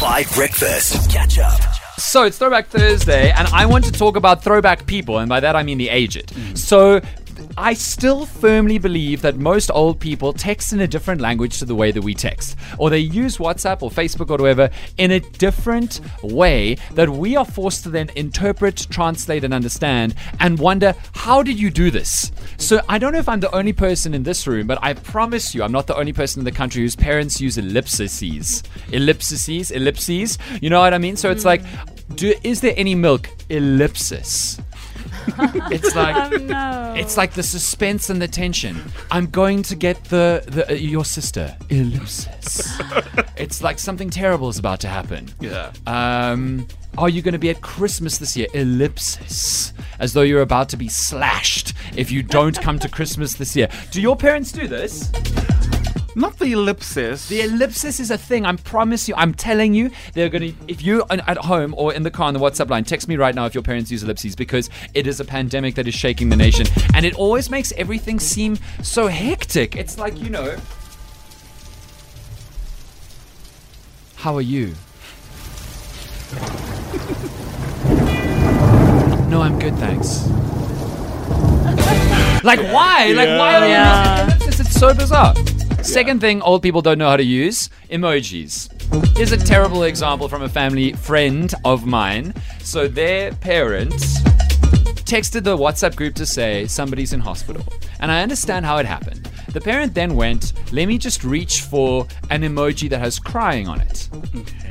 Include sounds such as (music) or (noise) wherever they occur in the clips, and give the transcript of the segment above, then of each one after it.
Five Breakfast. Catch up. So it's Throwback Thursday, and I want to talk about throwback people, and by that I mean the aged. So I still firmly believe that most old people text in a different language to the way that we text, or they use WhatsApp or Facebook or whatever in a different way that we are forced to then interpret, translate, and understand, and wonder how did you do this? So I don't know if I'm the only person in this room, but I promise you, I'm not the only person in the country whose parents use ellipses, ellipses, ellipses. You know what I mean? So it's hmm. like, do is there any milk? Ellipsis. (laughs) it's like no. it's like the suspense and the tension. I'm going to get the, the uh, your sister ellipsis. (laughs) it's like something terrible is about to happen. Yeah. Um, are you going to be at Christmas this year? Ellipsis. As though you're about to be slashed if you don't come to Christmas this year. Do your parents do this? Not the ellipsis. The ellipsis is a thing. I promise you. I'm telling you, they're going to. If you are at home or in the car on the WhatsApp line, text me right now if your parents use ellipses because it is a pandemic that is shaking the nation, and it always makes everything seem so hectic. It's like you know. How are you? (laughs) no, I'm good, thanks. like why? Like why are you Yeah. using ellipsis? It's so bizarre. Second thing old people don't know how to use emojis. Here's a terrible example from a family friend of mine. So their parents texted the WhatsApp group to say somebody's in hospital. And I understand how it happened. The parent then went, let me just reach for an emoji that has crying on it.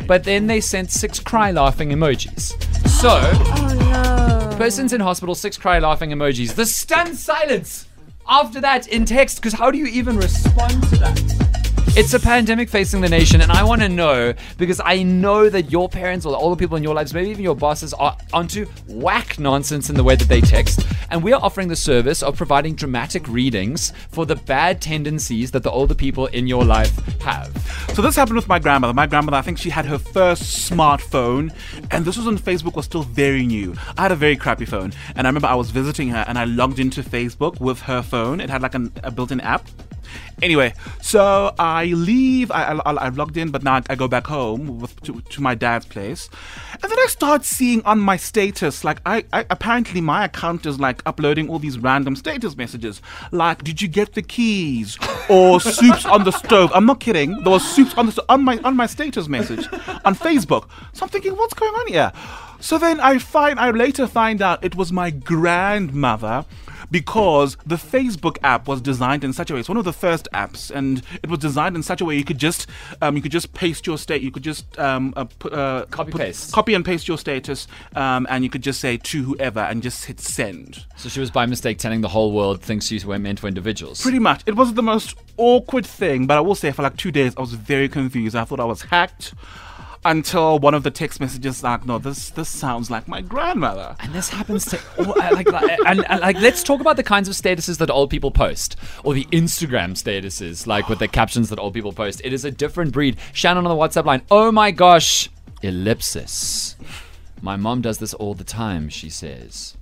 But then they sent six cry laughing emojis. So, oh no. person's in hospital, six cry laughing emojis. The stunned silence after that in text, because how do you even respond to that? It's a pandemic facing the nation, and I want to know because I know that your parents or all the people in your lives, maybe even your bosses, are onto whack nonsense in the way that they text. And we are offering the service of providing dramatic readings for the bad tendencies that the older people in your life have. So this happened with my grandmother. My grandmother, I think she had her first smartphone, and this was when Facebook was still very new. I had a very crappy phone, and I remember I was visiting her, and I logged into Facebook with her phone. It had like an, a built-in app. Anyway, so I leave. I, I, I logged in, but now I go back home with, to, to my dad's place, and then I start seeing on my status like I, I apparently my account is like uploading all these random status messages, like "Did you get the keys?" or "Soups on the stove." I'm not kidding. There was soups on the on my on my status message on Facebook. So I'm thinking, what's going on here? So then I find I later find out it was my grandmother because the Facebook app was designed in such a way. It's one of the first apps, and it was designed in such a way you could just um, you could just paste your state. You could just um, uh, put, uh, Copy put- paste. copy and paste your status, um, and you could just say to whoever and just hit send. So she was by mistake telling the whole world things you were meant for individuals. Pretty much, it was the most awkward thing. But I will say, for like two days, I was very confused. I thought I was hacked. Until one of the text messages like, no, this this sounds like my grandmother. And this happens to like, like and, and like let's talk about the kinds of statuses that old people post or the Instagram statuses like with the captions that old people post. It is a different breed. Shannon on the WhatsApp line. Oh my gosh, ellipsis. My mom does this all the time, she says.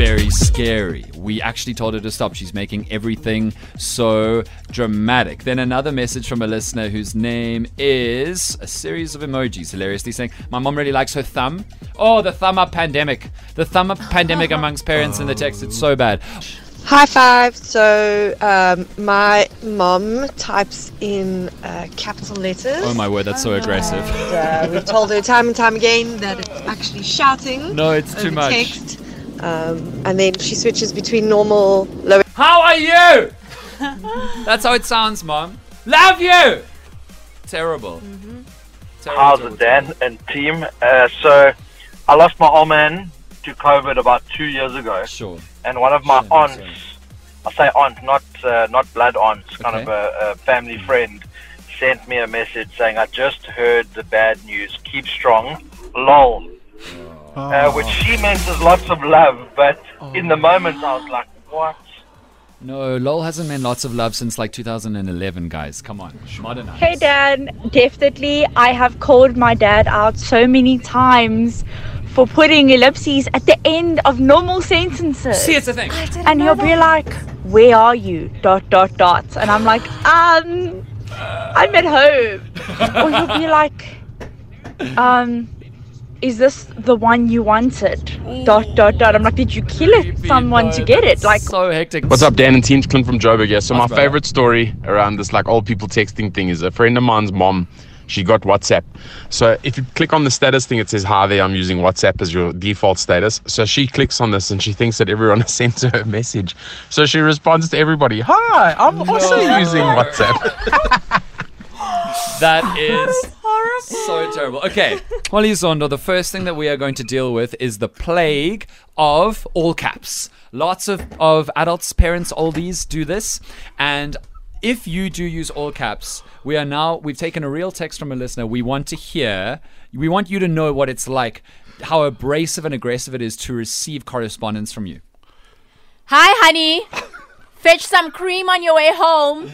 It's very scary. We actually told her to stop. She's making everything so dramatic. Then another message from a listener whose name is a series of emojis, hilariously saying, My mom really likes her thumb. Oh, the thumb up pandemic. The thumb up pandemic (laughs) amongst parents in the text. It's so bad. High five. So um, my mom types in uh, capital letters. Oh my word, that's so aggressive. And, uh, we've told her time and time again that it's actually shouting. No, it's too much. Text. Um, and then she switches between normal, lower. How are you? That's how it sounds, mom. Love you. Terrible. Terrible, How's terrible, it, Dan and team? Uh, so, I lost my old man to COVID about two years ago, Sure. and one of my Shit, aunts, sorry. I say aunt, not uh, not blood aunts, kind Okay. of a, a family friend, sent me a message saying, "I just heard the bad news. Keep strong, lol." Uh, which she meant as lots of love, but in the moment I was like, "What?" No, LOL hasn't meant lots of love since like 2011, guys. Come on, modernize. Hey Dan, definitely. I have called my dad out so many times for putting ellipses at the end of normal sentences. See, it's a thing. and he'll be like, "Where are you?" Dot dot dot, and I'm like, "Um, I'm at home." (laughs) or he'll be like, um, is this the one you wanted? Dot dot dot. I'm like, did you kill it? Someone to get it? Like, so hectic. What's up, Dan and team? Clint from Joburg here. So my favorite story around this like old people texting thing is a friend of mine's mom. She got WhatsApp. So if you click on the status thing, it says, Hi there, I'm using WhatsApp as your default status. So she clicks on this and she thinks that everyone (laughs) has sent her a message. So she responds to everybody, Hi, I'm also using WhatsApp. (laughs) That is (laughs) so terrible. Okay, (laughs) Holly Zondo, the first thing that we are going to deal with is the plague of all caps. Lots of, of adults, parents, oldies do this. And if you do use all caps, we are now, we've taken a real text from a listener. We want to hear, we want you to know what it's like, how abrasive and aggressive it is to receive correspondence from you. Hi, honey. Fetch some cream on your way home.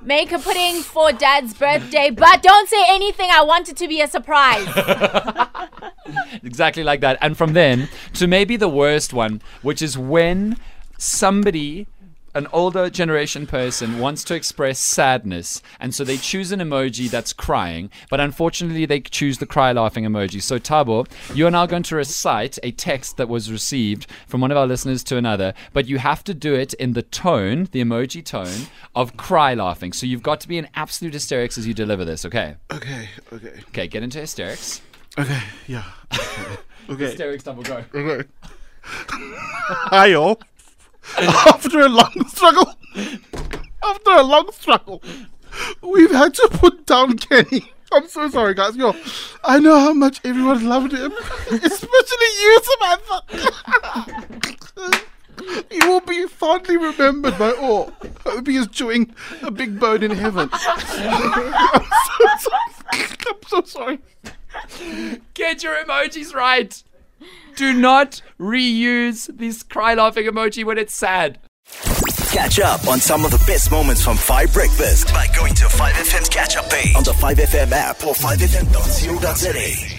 Make a pudding for dad's birthday, but don't say anything. I want it to be a surprise. (laughs) exactly like that. And from then to maybe the worst one, which is when somebody, an older generation person, wants to express sadness, and so they choose an emoji that's crying, but unfortunately they choose the cry laughing emoji. So Tabo, you are now going to recite a text that was received from one of our listeners to another, but you have to do it in the tone, the emoji tone of cry laughing. So you've got to be in absolute hysterics as you deliver this. Okay. Okay, okay, Okay. Get into hysterics. okay, yeah. (laughs) Okay, Hysterics double go. okay. (laughs) Hi, y'all. (laughs) After a long struggle, after a long struggle, we've had to put down Kenny. I'm so sorry, guys. Yo, I know how much everyone loved him, (laughs) especially you, Samantha. (laughs) he will be fondly remembered by all. I Hope he is chewing a big bone in heaven. I'm so sorry. I'm so sorry. Get your emojis right. Do not reuse this cry laughing emoji when it's sad. Catch up on some of the best moments from 5 Breakfast by going to 5FM's catch up page on the 5FM app or 5FM.co.za.